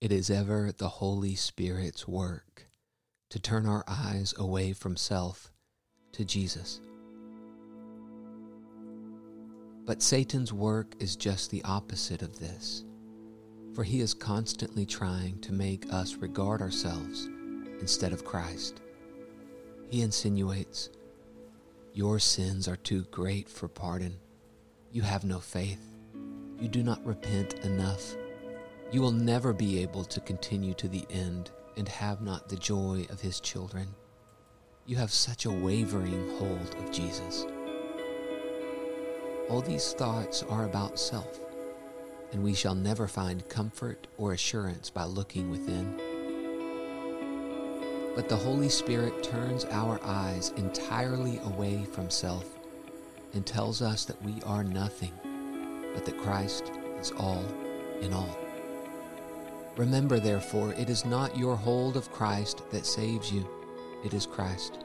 It is ever the Holy Spirit's work to turn our eyes away from self to Jesus. But Satan's work is just the opposite of this, for he is constantly trying to make us regard ourselves instead of Christ. He insinuates, Your sins are too great for pardon. You have no faith. You do not repent enough. You will never be able to continue to the end and have not the joy of his children. You have such a wavering hold of Jesus. All these thoughts are about self, and we shall never find comfort or assurance by looking within. But the Holy Spirit turns our eyes entirely away from self and tells us that we are nothing, but that Christ is all in all. Remember, therefore, it is not your hold of Christ that saves you, it is Christ.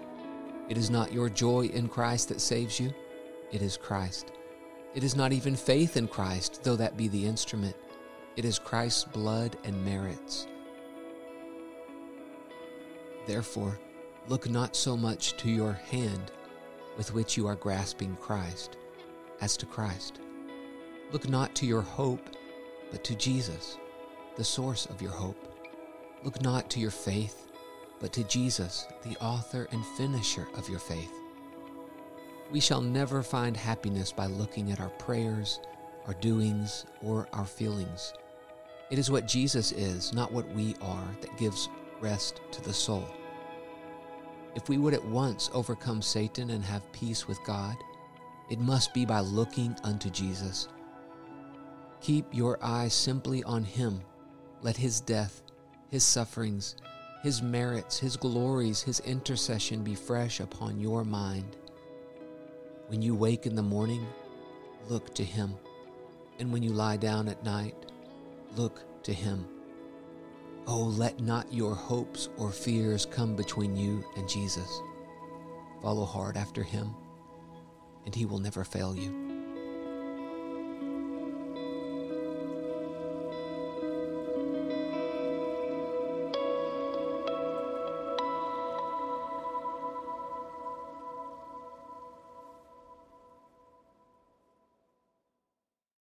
It is not your joy in Christ that saves you, it is Christ. It is not even faith in Christ, though that be the instrument. It is Christ's blood and merits. Therefore, look not so much to your hand with which you are grasping Christ as to Christ. Look not to your hope, but to Jesus the source of your hope. Look not to your faith, but to Jesus, the author and finisher of your faith. We shall never find happiness by looking at our prayers, our doings, or our feelings. It is what Jesus is, not what we are, that gives rest to the soul. If we would at once overcome Satan and have peace with God, it must be by looking unto Jesus. Keep your eyes simply on Him let his death, his sufferings, his merits, his glories, his intercession be fresh upon your mind. When you wake in the morning, look to him. And when you lie down at night, look to him. Oh, let not your hopes or fears come between you and Jesus. Follow hard after him, and he will never fail you.